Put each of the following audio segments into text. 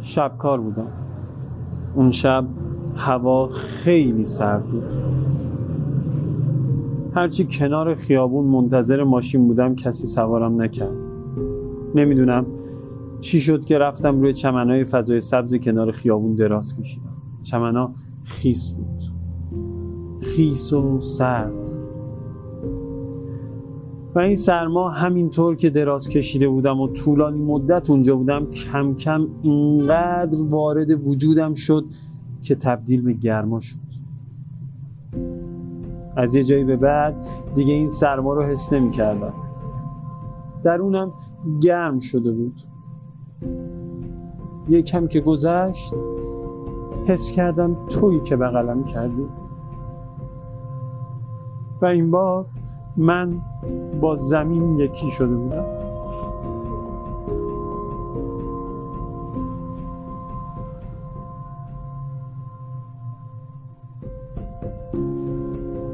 شبکار بودم. اون شب هوا خیلی سرد بود. هرچی کنار خیابون منتظر ماشین بودم کسی سوارم نکرد. نمی‌دونم چی شد که رفتم روی چمنهای فضای سبز کنار خیابون دراز کشیدم. چمنها خیس بود. خیس و سرد. و این سرما همینطور که دراز کشیده بودم و طولانی مدت اونجا بودم کم کم اینقدر وارد وجودم شد که تبدیل به گرما شد. از یه جایی به بعد دیگه این سرما رو حس نمی کردم. درونم گرم شده بود. یه کم که گذشت حس کردم تویی که بغلم کردی. و این بار من با زمین یکی شده بودم.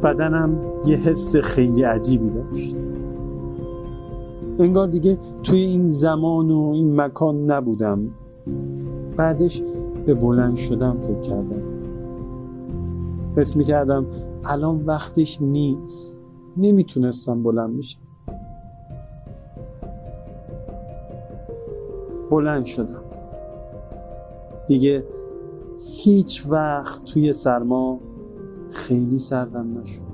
بدنم یه حس خیلی عجیبی داشت. انگار دیگه توی این زمان و این مکان نبودم. بعدش به بلند شدم فکر کردم. حس می کردم الان وقتش نیست. نمی‌تونستم بلند بشم. بلند شدم. دیگه هیچ وقت توی سرما خیلی سردم نشد.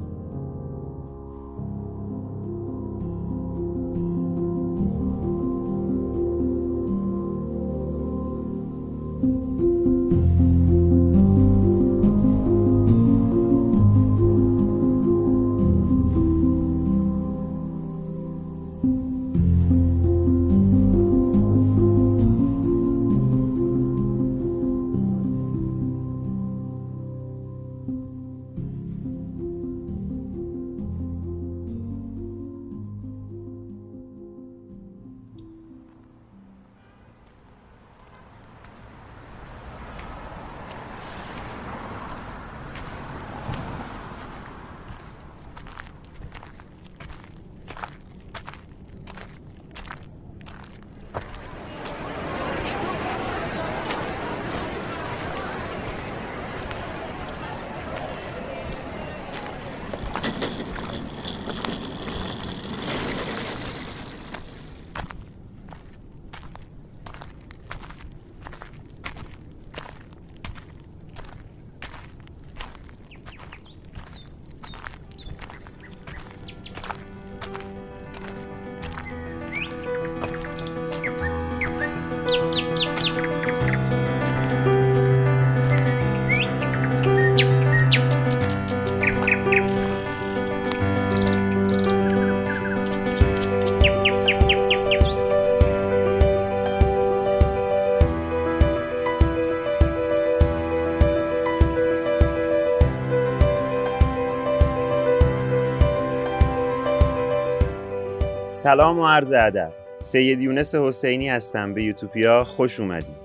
سلام و عرض ادب. سید یونس حسینی هستم به یوتوپیا خوش اومدید.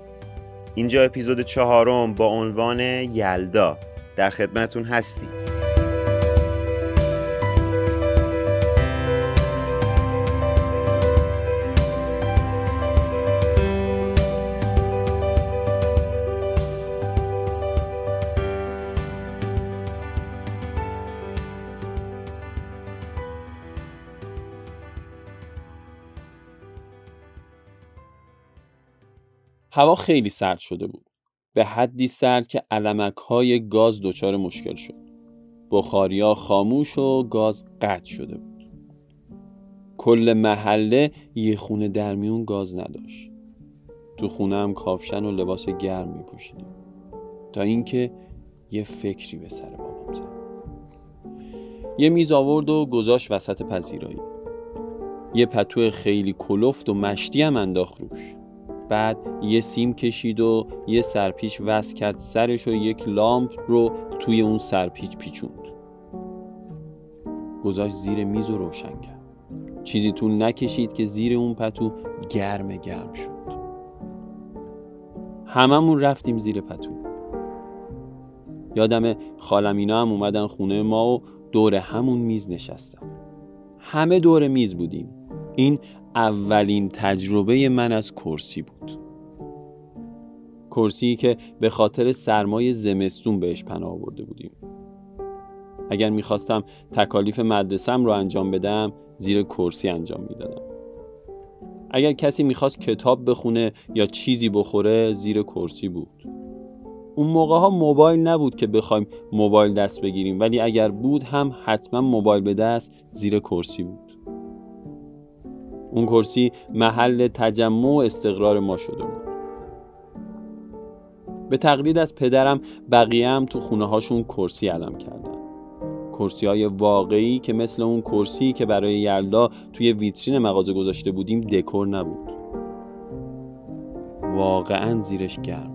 اینجا اپیزود چهارم با عنوان یلدا. در خدمتون هستیم. هوا خیلی سرد شده بود. به حدی سرد که علمک های گاز دچار مشکل شد. بخاریا خاموش و گاز قطع شده بود. کل محله یه خونه در میون گاز نداشت. تو خونه هم کاپشن و لباس گرم می پوشیدیم تا اینکه یه فکری به سر بابام زد یه میز آورد و گذاشت وسط پذیرایی. یه پتو خیلی کلفت و مشتی هم انداخت روش. بعد یه سیم کشید و یه سرپیچ وصل کرد سرش و یک لامپ رو توی اون سرپیچ پیچوند. گذاشت زیر میز و روشن کرد. چیزی تو نکشید که زیر اون پتو گرم گرم شد. هممون رفتیم زیر پتو. یادم خالم اینا هم اومدن خونه ما و دور همون میز نشستم همه دور میز بودیم. این اولین تجربه من از کرسی بود. کرسی که به خاطر سرمای زمستون بهش پناه آورده بودیم. اگر می‌خواستم تکالیف مدرسم رو انجام بدم زیر کرسی انجام می‌دادم. اگر کسی می‌خواست کتاب بخونه یا چیزی بخوره زیر کرسی بود. اون موقع ها موبایل نبود که بخوایم موبایل دست بگیریم ولی اگر بود هم حتما موبایل به دست زیر کرسی بود. اون کرسی محل تجمع و استقرار ما شده بود. به تقلید از پدرم بقیه هم تو خونه هاشون کرسی علم کردن. کرسی های واقعی که مثل اون کرسی که برای یلدا توی ویترین مغازه گذاشته بودیم دکور نبود. واقعا زیرش گرم.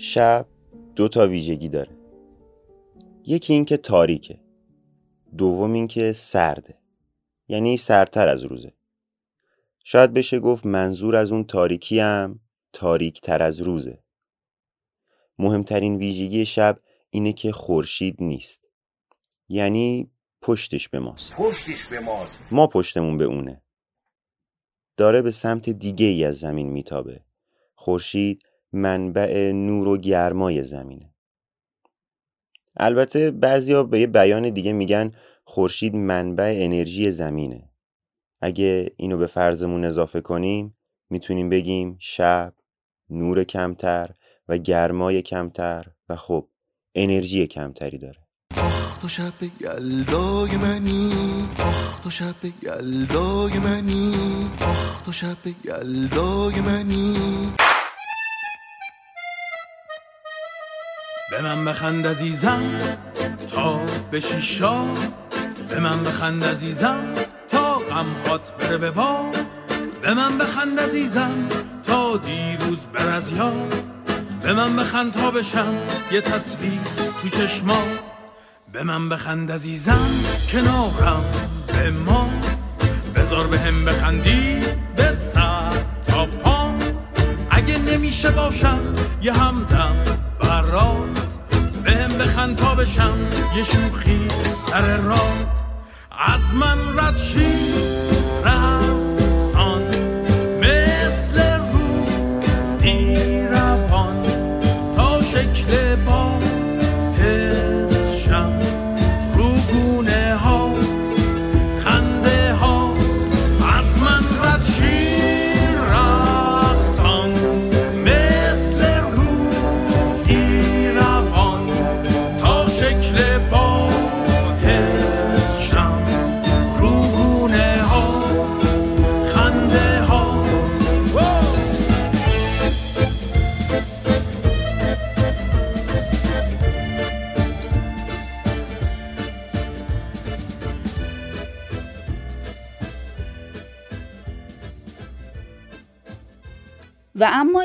شب دو تا ویژگی داره. یکی اینکه تاریکه. دوم اینکه سرده. یعنی سردتر از روزه. شاید بشه گفت منظور از اون تاریکی هم تاریک تر از روزه. مهمترین ویژگی شب اینه که خورشید نیست. یعنی پشتش به ماست. پشتش به ماست. ما پشتمون به اونه. داره به سمت دیگه ای از زمین میتابه. خورشید منبع نور و گرمای زمینه. البته بعضیا به یه بیان دیگه میگن خورشید منبع انرژی زمینه. اگه اینو به فرضمون اضافه کنیم می‌تونیم بگیم شب نور کمتر و گرمای کمتر و خب انرژی کمتری داره. آخ تو شب یلدای منی. آخ تو شب یلدای منی. آخ تو شب یلدای منی. به من بخند عزیزم تا به شیشا. به من بخند عزیزم تا غمهات بره به با. به من بخند عزیزم تا دیروز بر از یاد به من بخند تا بشم یه تصویر تو چشمات به من بخند عزیزم کنارم به ما. بذار به هم بخندی به سر تا پام اگه نمیشه باشم یه همدم برات به هم بخند تا بشم یه شوخی سر راد. از من رد شی رقصان مثل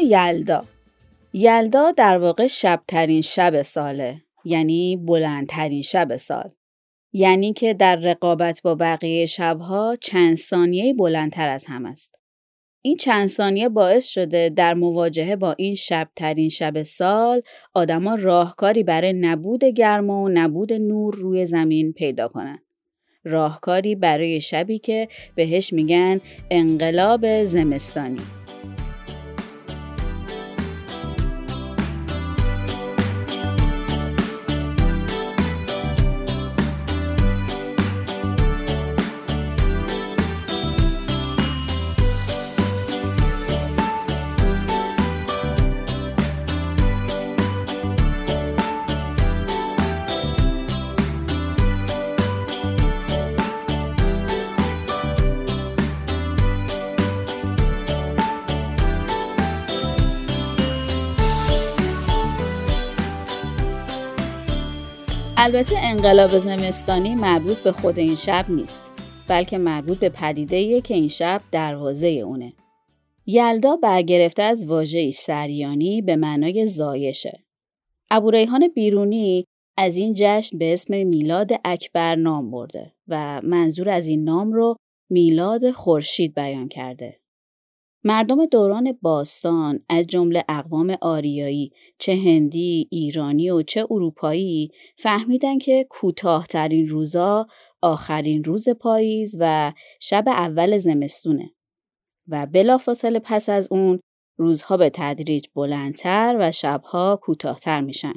یلدا. یلدا در واقع شبترین شب ساله یعنی بلندترین شب سال. یعنی که در رقابت با بقیه شبها چند ثانیه بلندتر از هم است. این چند ثانیه باعث شده در مواجهه با این شبترین شب سال آدما راهکاری برای نبود گرما و نبود نور روی زمین پیدا کنن. راهکاری برای شبی که بهش میگن انقلاب زمستانی. البته انقلاب زمستانی مربوط به خود این شب نیست بلکه مربوط به پدیده‌ایه که این شب دروازه اونه. یلدا برگرفته از واژه‌ای سریانی به معنای زایشه. ابوریحان بیرونی از این جشن به اسم میلاد اکبر نام برده و منظور از این نام رو میلاد خورشید بیان کرده. مردم دوران باستان از جمله اقوام آریایی چه هندی، ایرانی و چه اروپایی فهمیدن که کوتاهترین روزا آخرین روز پاییز و شب اول زمستونه و بلافاصله پس از اون روزها به تدریج بلندتر و شبها کوتاهتر میشن.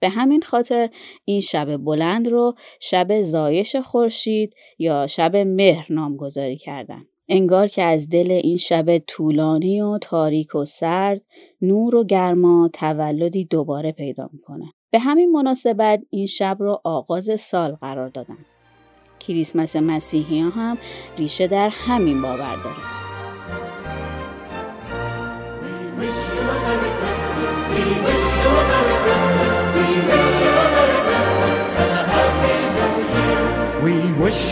به همین خاطر این شب بلند رو شب زایش خورشید یا شب مهر نامگذاری کردن. انگار که از دل این شب طولانی و تاریک و سرد نور و گرما تولدی دوباره پیدا می‌کنه. به همین مناسبت این شب رو آغاز سال قرار دادن. کریسمس مسیحی هم ریشه در همین باور داره. wish you a Merry Christmas. We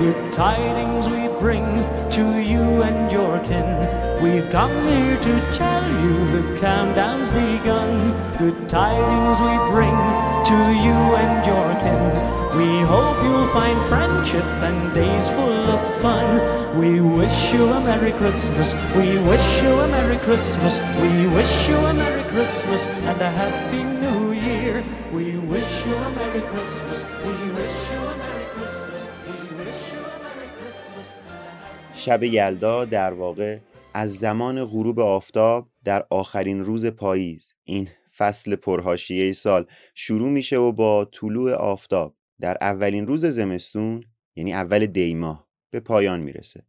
Good tidings we bring to you and your kin. We've come here to tell you the countdown's begun. Good tidings we bring to you and your kin. We hope you'll find friendship and days full of fun. We wish you a Merry Christmas. We wish you a Merry Christmas. We wish you a Merry Christmas and a Happy New Year. We wish you a Merry Christmas. We wish you شب یلدا در واقع از زمان غروب آفتاب در آخرین روز پاییز این فصل پرهاشیه سال شروع میشه و با طلوع آفتاب در اولین روز زمستون یعنی اول دیماه به پایان می‌رسه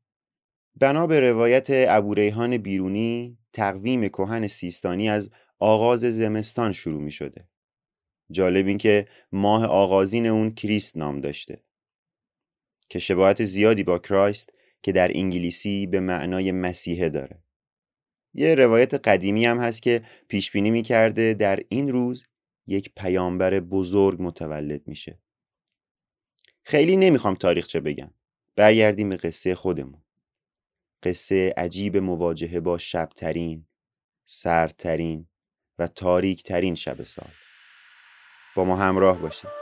بنا به روایت ابوریحان بیرونی تقویم کهن سیستانی از آغاز زمستان شروع می شده. جالب این که ماه آغازین اون کریست نام داشته که شباهت زیادی با کرایست که در انگلیسی به معنای مسیحه داره. یه روایت قدیمی هم هست که پیش بینی می‌کرده در این روز یک پیامبر بزرگ متولد میشه. خیلی نمی‌خوام تاریخچه بگم. برگردیم به قصه خودمون. قصه عجیب مواجهه با شبترین، سردترین و تاریکترین شب سال. با ما همراه باشید.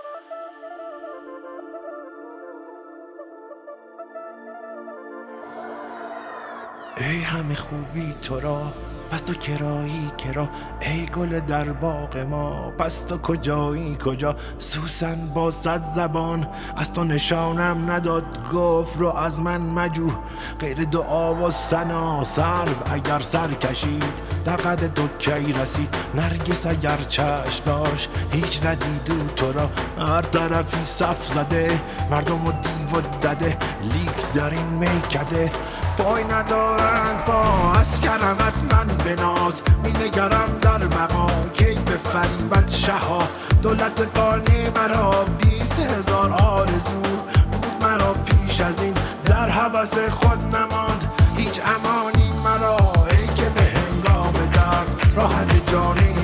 همه خوبی تو را. پس تو کرایی کرا ای گل در باغ ما پس تو کجایی؟ کجا؟ سوسن با صد زبان از تو نشانم نداد گفت رو از من مجو غیر دعا و سنا سرو اگر سر کشید در قد تو کی رسید؟ نرگس اگر چشم داشت هیچ ندیدو تو را. هر طرفی صف زده مردم و دیو دده لیک در این میکده. پای ندارند با از کرمت من به ناز می نگرم در بقا. کی به فریبت شها؟ دولت فانی مرا بیست هزار آرزو بود مرا پیش از این. در حبس خود نماند هیچ امانی مرا. ای که به هنگام درد راحت جانی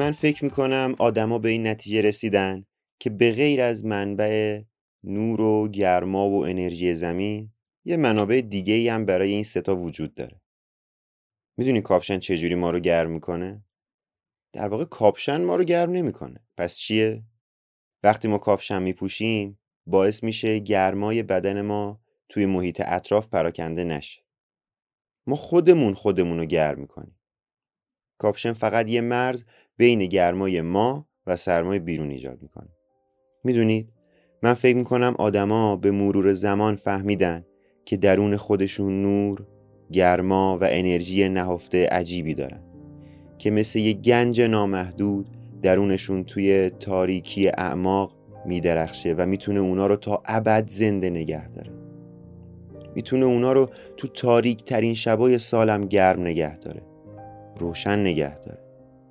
من فکر می‌کنم آدما به این نتیجه رسیدن که به غیر از منبع نور و گرما و انرژی زمین یه منابع دیگه ای هم برای این ستا وجود داره می‌دونی کاپشن چجوری ما رو گرم می‌کنه؟ در واقع کاپشن ما رو گرم نمی‌کنه پس چیه؟ وقتی ما کاپشن میپوشیم باعث میشه گرمای بدن ما توی محیط اطراف پراکنده نشه ما خودمون خودمون رو گرم می‌کنیم کاپشن فقط یه مرز بین گرمای ما و سرمای بیرون ایجاد می‌کنه. می‌دونید؟ من فکر می‌کنم آدما به مرور زمان فهمیدن که درون خودشون نور، گرما و انرژی نهفته عجیبی دارن. که مثل یه گنج نامحدود درونشون توی تاریکی اعماق میدرخشه و می‌تونه اونا رو تا ابد زنده نگه داره. می‌تونه اونا رو تو تاریک ترین شبای سالم گرم نگه داره. روشن نگه داره.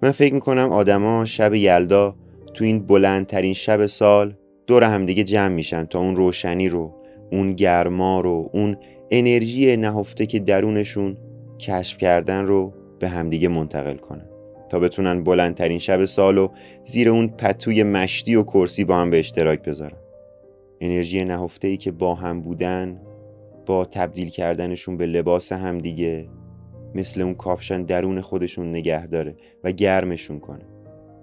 من فکر می‌کنم آدما شب یلدا تو این بلندترین شب سال دور همدیگه جمع میشن تا اون روشنی رو اون گرما رو اون انرژی نهفته که درونشون کشف کردن رو به همدیگه منتقل کنن تا بتونن بلندترین شب سال و زیر اون پتوی مشتی و کرسی با هم به اشتراک بذارن. انرژی نهفته ای که با هم بودن با تبدیل کردنشون به لباس همدیگه مثل اون کاپشن درون خودشون نگه داره و گرمشون کنه.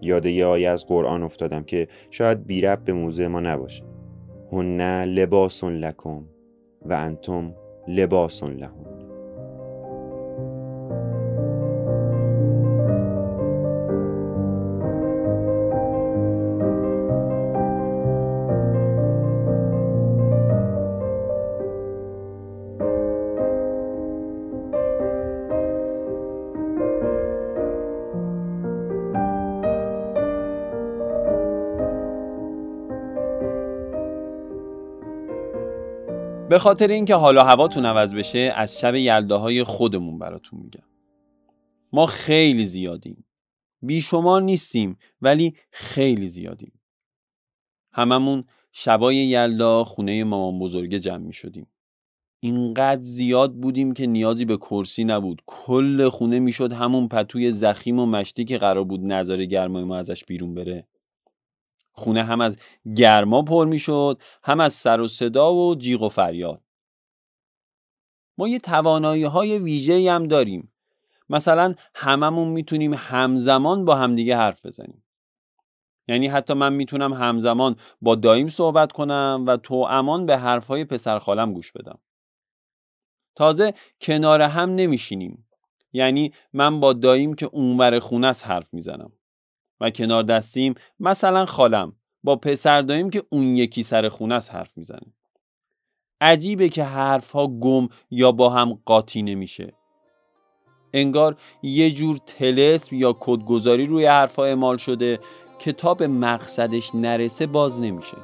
یاد یه آیه از قرآن افتادم که شاید بی به موضوع ما نباشه. هن لباس لکم و انتم لباس لهم. به خاطر اینکه حالا هواتون عوض بشه از شب یلداهای خودمون براتون میگم. ما خیلی زیادیم. بیشمار نیستیم ولی خیلی زیادیم. هممون شبای یلدا خونه مامان بزرگه جمع می شدیم اینقدر زیاد بودیم که نیازی به کرسی نبود. کل خونه می‌شد همون پتوی زخیم و مشتی که قرار بود نظر گرمای ما ازش بیرون بره. خونه هم از گرما پر می‌شد هم از سر و صدا و جیغ و فریاد. ما یه توانایی های ویژه هم داریم. مثلا هممون می‌تونیم همزمان با همدیگه حرف بزنیم. یعنی حتی من می‌تونم همزمان با دایم صحبت کنم و تو امان به حرفهای پسر خالم گوش بدم. تازه کنار هم نمیشینیم. یعنی من با دایم که اونور خونه است حرف می‌زنم. و کنار دستیم مثلا خالم. با پسر داییم که اون یکی سر خونه است حرف می‌زنه. عجیبه که حرفها گم یا با هم قاطی نمیشه. انگار یه جور تلسم یا کدگذاری روی حرفها اعمال شده که تا به مقصدش نرسه باز نمیشه.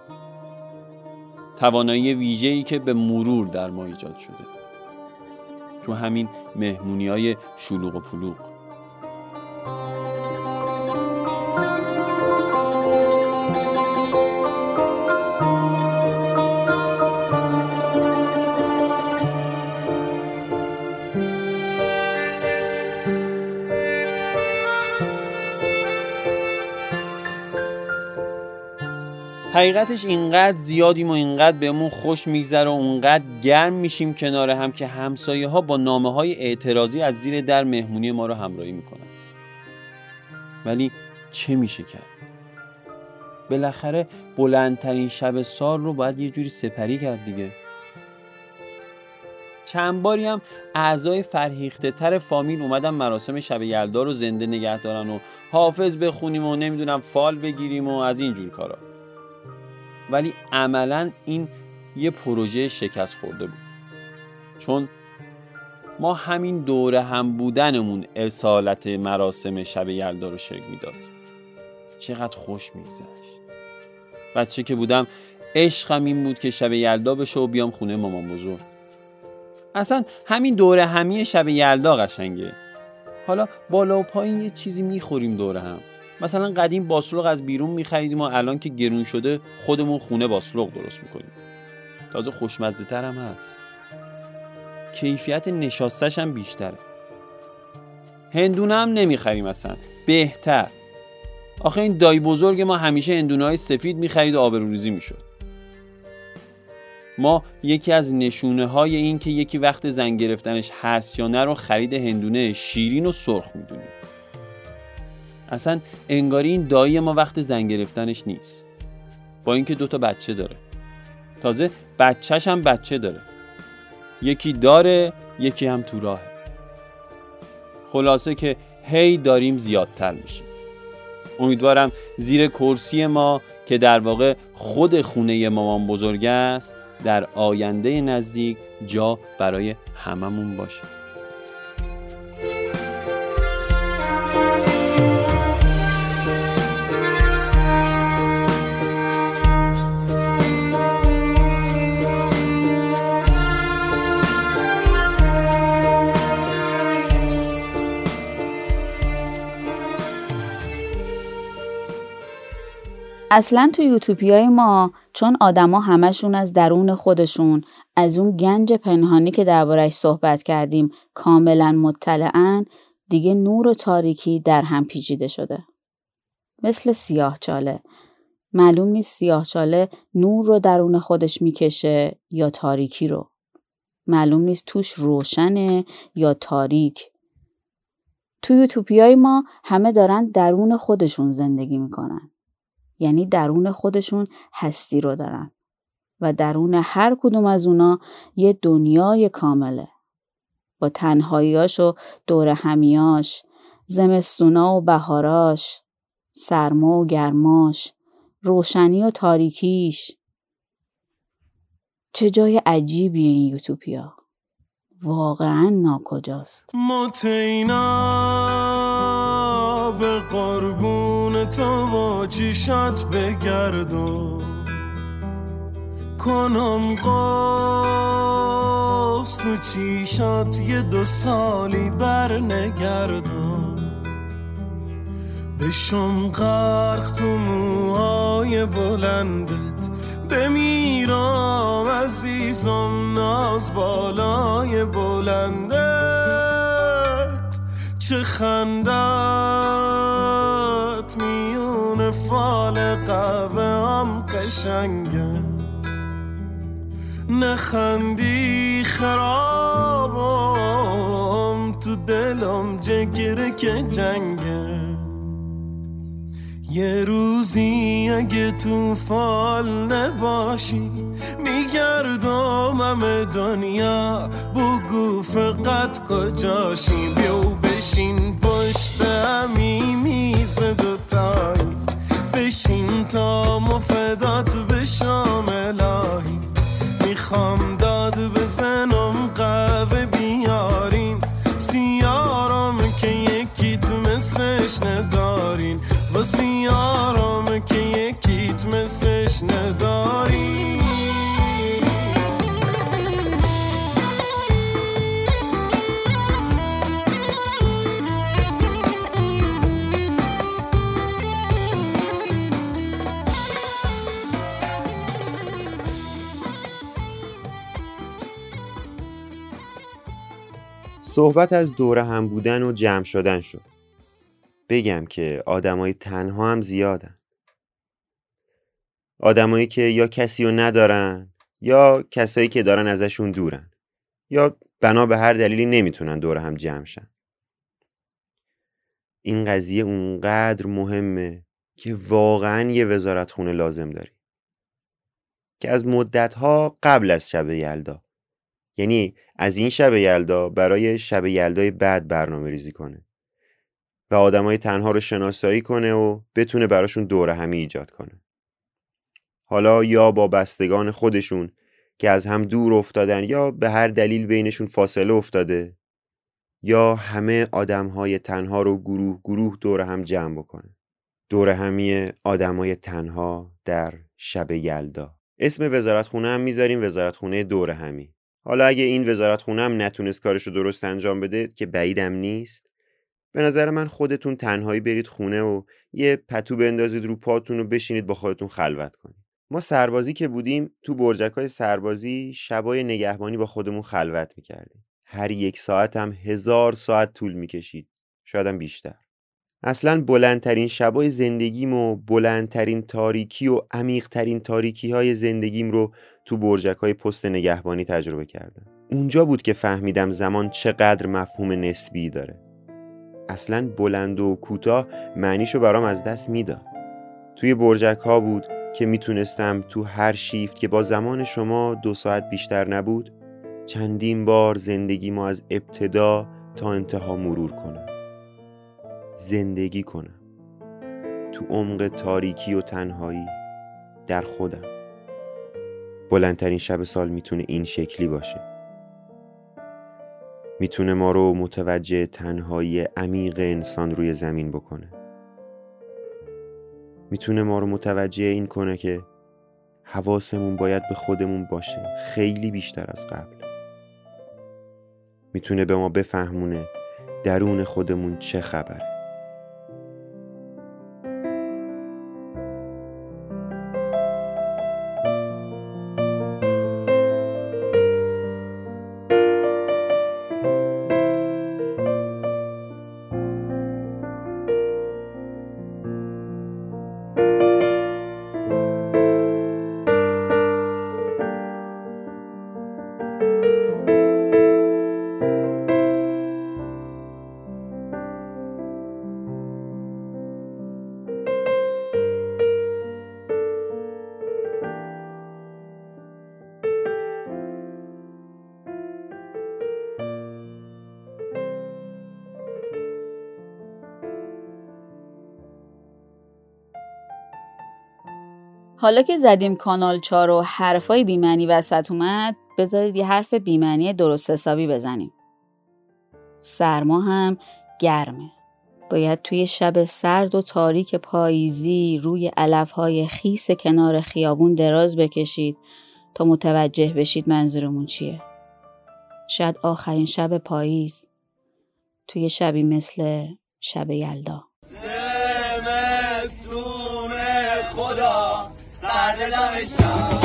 توانایی ویژه‌ای که به مرور در ما ایجاد شده. تو همین مهمونی های شلوغ و پلوغ. حقیقتش اینقدر زیادیم و اینقدر بهمون خوش میگذره و اونقدر گرم میشیم کنار هم که همسایه ها با نامه های اعتراضی از زیر در مهمونی ما رو همراهی می‌کنن. ولی چه میشه کرد؟ بالاخره بلندترین شب سال رو باید یه جوری سپری کرد دیگه. چند باری هم اعضای فرهیخته تر فامیل اومدن مراسم شب یلدا رو زنده نگه دارن و حافظ بخونیم و نمی‌دونم فال بگیریم و از این جور کارا. ولی عملا این یه پروژه شکست خورده بود. چون ما همین دوره هم بودنمون اصالت مراسم شب یلدا رو شکل می‌داد. چقدر خوش میگذشت. بچه که بودم عشقم این بود که شب یلدا بشه و بیام خونه مامان بزرگ. اصلا همین دوره همی شب یلدا قشنگه. حالا بالا و پایین یه چیزی می‌خوریم دوره هم. مثلا قدیم باسلوق از بیرون میخریدیم و الان که گرون شده خودمون خونه باسلوق درست می‌کنیم. تازه خوشمزه تر هم هست. کیفیت نشاستش هم بیشتره. هندونه هم نمی‌خریم اصلا. بهتر. آخه این دای بزرگ ما همیشه هندونه های سفید می‌خرید و آبروریزی می‌شد. ما یکی از نشونه های این که یکی وقت زن گرفتنش هست یا نه رو خرید هندونه شیرین و سرخ می‌دونیم. اصلا انگاری این دایی ما وقت زن گرفتنش نیست. با اینکه دوتا بچه داره. تازه بچهش هم بچه داره. یکی داره یکی هم تو راهه. خلاصه که هی داریم زیادتر میشیم. امیدوارم زیر کرسی ما که در واقع خود خونه مامان بزرگ است در آینده نزدیک جا برای هممون باشه. اصلا تو یوتوپیای ما چون آدما همشون از درون خودشون از اون گنج پنهانی که دربارش صحبت کردیم کاملا مطلعن دیگه نور و تاریکی در هم پیچیده شده. مثل سیاه چاله. معلوم نیست سیاه چاله نور رو درون خودش می‌کشه یا تاریکی رو. معلوم نیست توش روشنه یا تاریک. تو یوتوپیای ما همه دارن درون خودشون زندگی می‌کنن. یعنی درون خودشون هستی رو دارن. و درون هر کدوم از اونا یه دنیای کامله. با تنهاییاش و دور همیاش، زمستونا و بهاراش، سرما و گرماش، روشنی و تاریکیش. چه جای عجیبی این یوتوپیا. واقعا ناکجاست تو و چیشت بگردم. کنم قاس تو چیشات یه دو سالی بر نگردم بشم غرق تو موهای بلندت. بمیرم عزیزم ناز بالای بلندت. چه خندت قهوه قشنگه. نخندی خرابم تو دلم جگره که جنگه. یه روزی اگه تو فال نباشی میگردم همه دنیا. بگو فقط کجاشی؟ بیو بشین پشت همی میز دوتایی. بشین تا مفدات بشام الهی. می‌خوام داد بزنم قهوه بیارین. سیارم که یکیت مثلش ندارین. و سیارم صحبت از دوره هم بودن و جمع شدن شد. بگم که آدمای تنها هم زیادن. آدمایی که یا کسی رو ندارن یا کسایی که دارن ازشون دورن یا بنا به هر دلیلی نمی‌تونن دور هم جمع شن. این قضیه اونقدر مهمه که واقعا یه وزارت خونه لازم داری که از مدتها قبل از شب یلدا یعنی از این شب یلدا برای شب یلدای بعد برنامه ریزی کنه. و آدمای تنها رو شناسایی کنه و بتونه براشون دوره همی ایجاد کنه. حالا یا با بستگان خودشون که از هم دور افتادن یا به هر دلیل بینشون فاصله افتاده یا همه آدمهای تنها رو گروه گروه دور هم جمع بکنه. دور همی آدمای تنها در شب یلدا. اسم وزارت خونه هم می‌ذاریم وزارت خونه دور همی. حالا اگه این وزارت خونه هم نتونست کارش رو درست انجام بده که بعیدم نیست. به نظر من خودتون تنهایی برید خونه و یه پتو بندازید رو پاتون و بشینید با خودتون خلوت کنید. ما سربازی که بودیم تو برجک های سربازی شبای نگهبانی با خودمون خلوت می‌کردیم. هر یک ساعت هم هزار ساعت طول می‌کشید. شاید بیشتر. اصلا بلندترین شبای زندگیم و بلندترین تاریکی و عمیقترین تاریکی های زندگیم رو تو برجک های پست نگهبانی تجربه کردم. اونجا بود که فهمیدم زمان چقدر مفهوم نسبی داره. اصلا بلند و کوتاه معنیشو برام از دست می‌داد. توی برجک ها بود که می‌تونستم تو هر شیفت که با زمان شما دو ساعت بیشتر نبود چندین بار زندگی ما از ابتدا تا انتها مرور کنم. زندگی کنم. تو عمق تاریکی و تنهایی در خودم. بلندترین شب سال می‌تونه این شکلی باشه. می‌تونه ما رو متوجه تنهایی عمیق انسان روی زمین بکنه. می‌تونه ما رو متوجه این کنه که حواسمون باید به خودمون باشه خیلی بیشتر از قبل. می‌تونه به ما بفهمونه درون خودمون چه خبره. حالا که زدیم کانال چار و حرفای بیمنی وسط اومد بذارید یه حرف بیمنی درست حسابی بزنیم. سرما هم گرمه. باید توی شب سرد و تاریک پاییزی روی علفهای خیس کنار خیابون دراز بکشید تا متوجه بشید منظورمون چیه. شاید آخرین شب پاییز توی شبی مثل شب یلدا. سرد و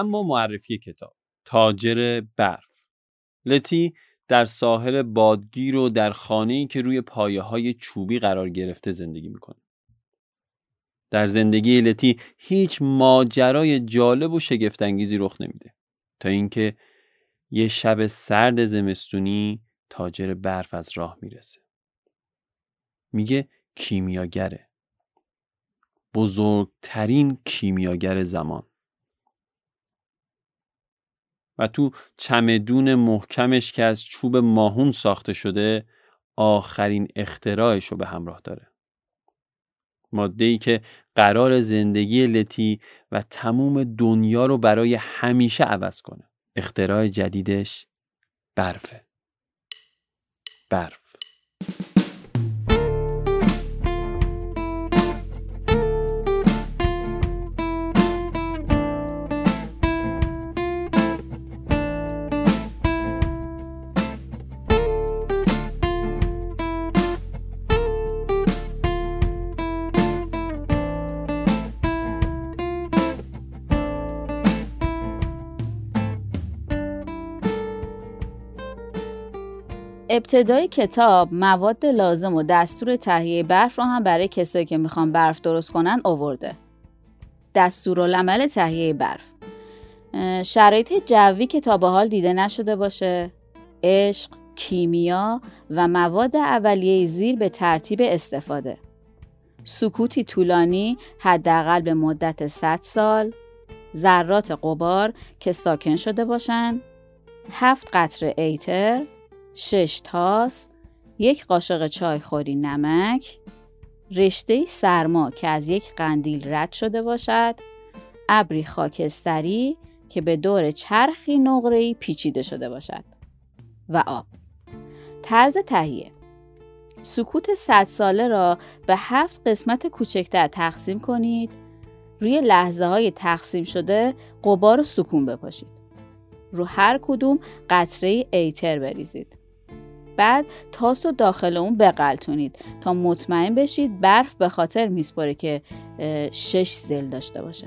اما معرفی کتاب تاجر برف لتی در ساحل بادگیر و در خانه‌ای که روی پایه های چوبی قرار گرفته زندگی می‌کنه. در زندگی لتی هیچ ماجرای جالب و شگفتانگیزی رخ نمیده تا اینکه یه شب سرد زمستونی تاجر برف از راه می‌رسه. میگه کیمیاگره. بزرگترین کیمیاگر زمان. و تو چمدون محکمش که از چوب ماهون ساخته شده آخرین اختراعش رو به همراه داره. ماده ای که قرار زندگی لتی و تموم دنیا رو برای همیشه عوض کنه. اختراع جدیدش برفه. برف. ابتدای کتاب مواد لازم و دستور تهیه برف رو هم برای کسایی که می‌خوان برف درست کنن آورده. دستورالعمل تهیه برف. شرایط جوی که تا به حال دیده نشده باشه. عشق، کیمیا و مواد اولیه زیر به ترتیب استفاده. سکوتی طولانی حداقل به مدت 100 سال. ذرات قبار که ساکن شده باشند هفت قطره ایتر. شش تاس، یک قاشق چایخوری نمک، رشته سرما که از یک قندیل رد شده باشد، ابری خاکستری که به دور چرخی نقره‌ای پیچیده شده باشد. و آب. طرز تهیه. سکوت صد ساله را به هفت قسمت کوچکتر تقسیم کنید. روی لحظه های تقسیم شده قبار و سکون بپاشید. رو هر کدوم قطره ایتر بریزید. بعد تاس و داخل اون بقلتونید تا مطمئن بشید برف به خاطر میسپره که شش زل داشته باشه.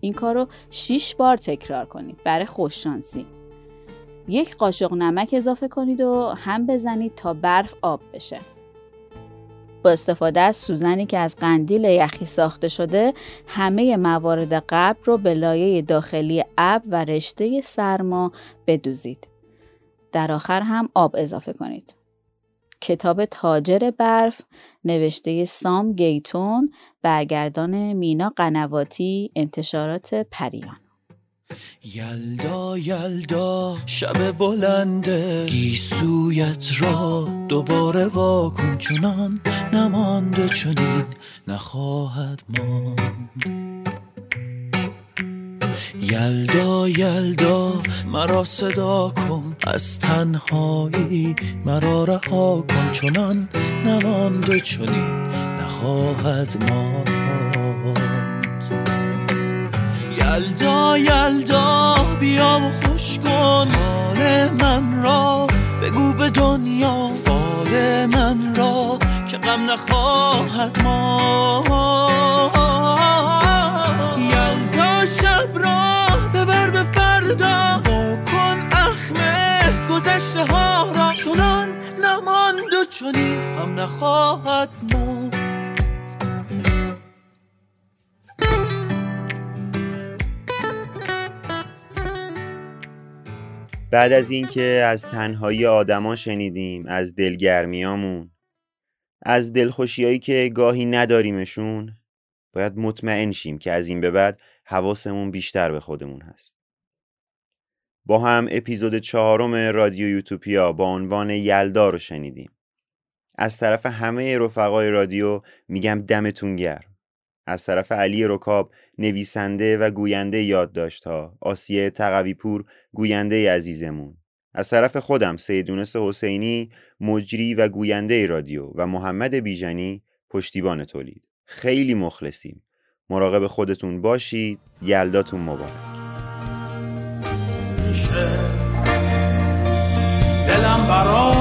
این کار رو 6 بار تکرار کنید برای خوششانسی یک قاشق نمک اضافه کنید و هم بزنید تا برف آب بشه. با استفاده از سوزنی که از قندیل یخی ساخته شده همه موارد قبل رو به لایه داخلی اب و رشته سرما بدوزید. در آخر هم آب اضافه کنید. کتاب تاجر برف نوشته سام گیتون برگردان مینا قنواتی انتشارات پریان. یلدا یلدا شب بلنده. گیسویت را دوباره واکن چنان نمانده چنین نخواهد ماند. یلدا یلدا مرا صدا کن. از تنهایی مرا رها کن. چنان نمانده چنین نخواهد ماند. یلدا یلدا بیا و خوش کن. حال من را بگو به دنیا. فال من را که غم نخواهد ما یلدا شب فردا کن اخمه. گذشته ها را چنان نماند و چنین هم نخواهد ما بعد از اینکه از تنهایی آدما شنیدیم از دلگرمیامون از دلخوشیایی که گاهی نداریمشون باید مطمئن شیم که از این به بعد حواسمون بیشتر به خودمون هست. با هم اپیزود چهارم رادیو یوتوپیا با عنوان یلدا رو شنیدیم. از طرف همه رفقای رادیو میگم دمتون گرم. از طرف علی رکاب نویسنده و گوینده یادداشت‌ها آسیه تقوی پور گوینده عزیزمون. از طرف خودم سیدونس حسینی مجری و گوینده رادیو و محمد بیژنی پشتیبان تولید. خیلی مخلصیم. مراقب خودتون باشید. یلداتون مبارک. میشه. دلم برا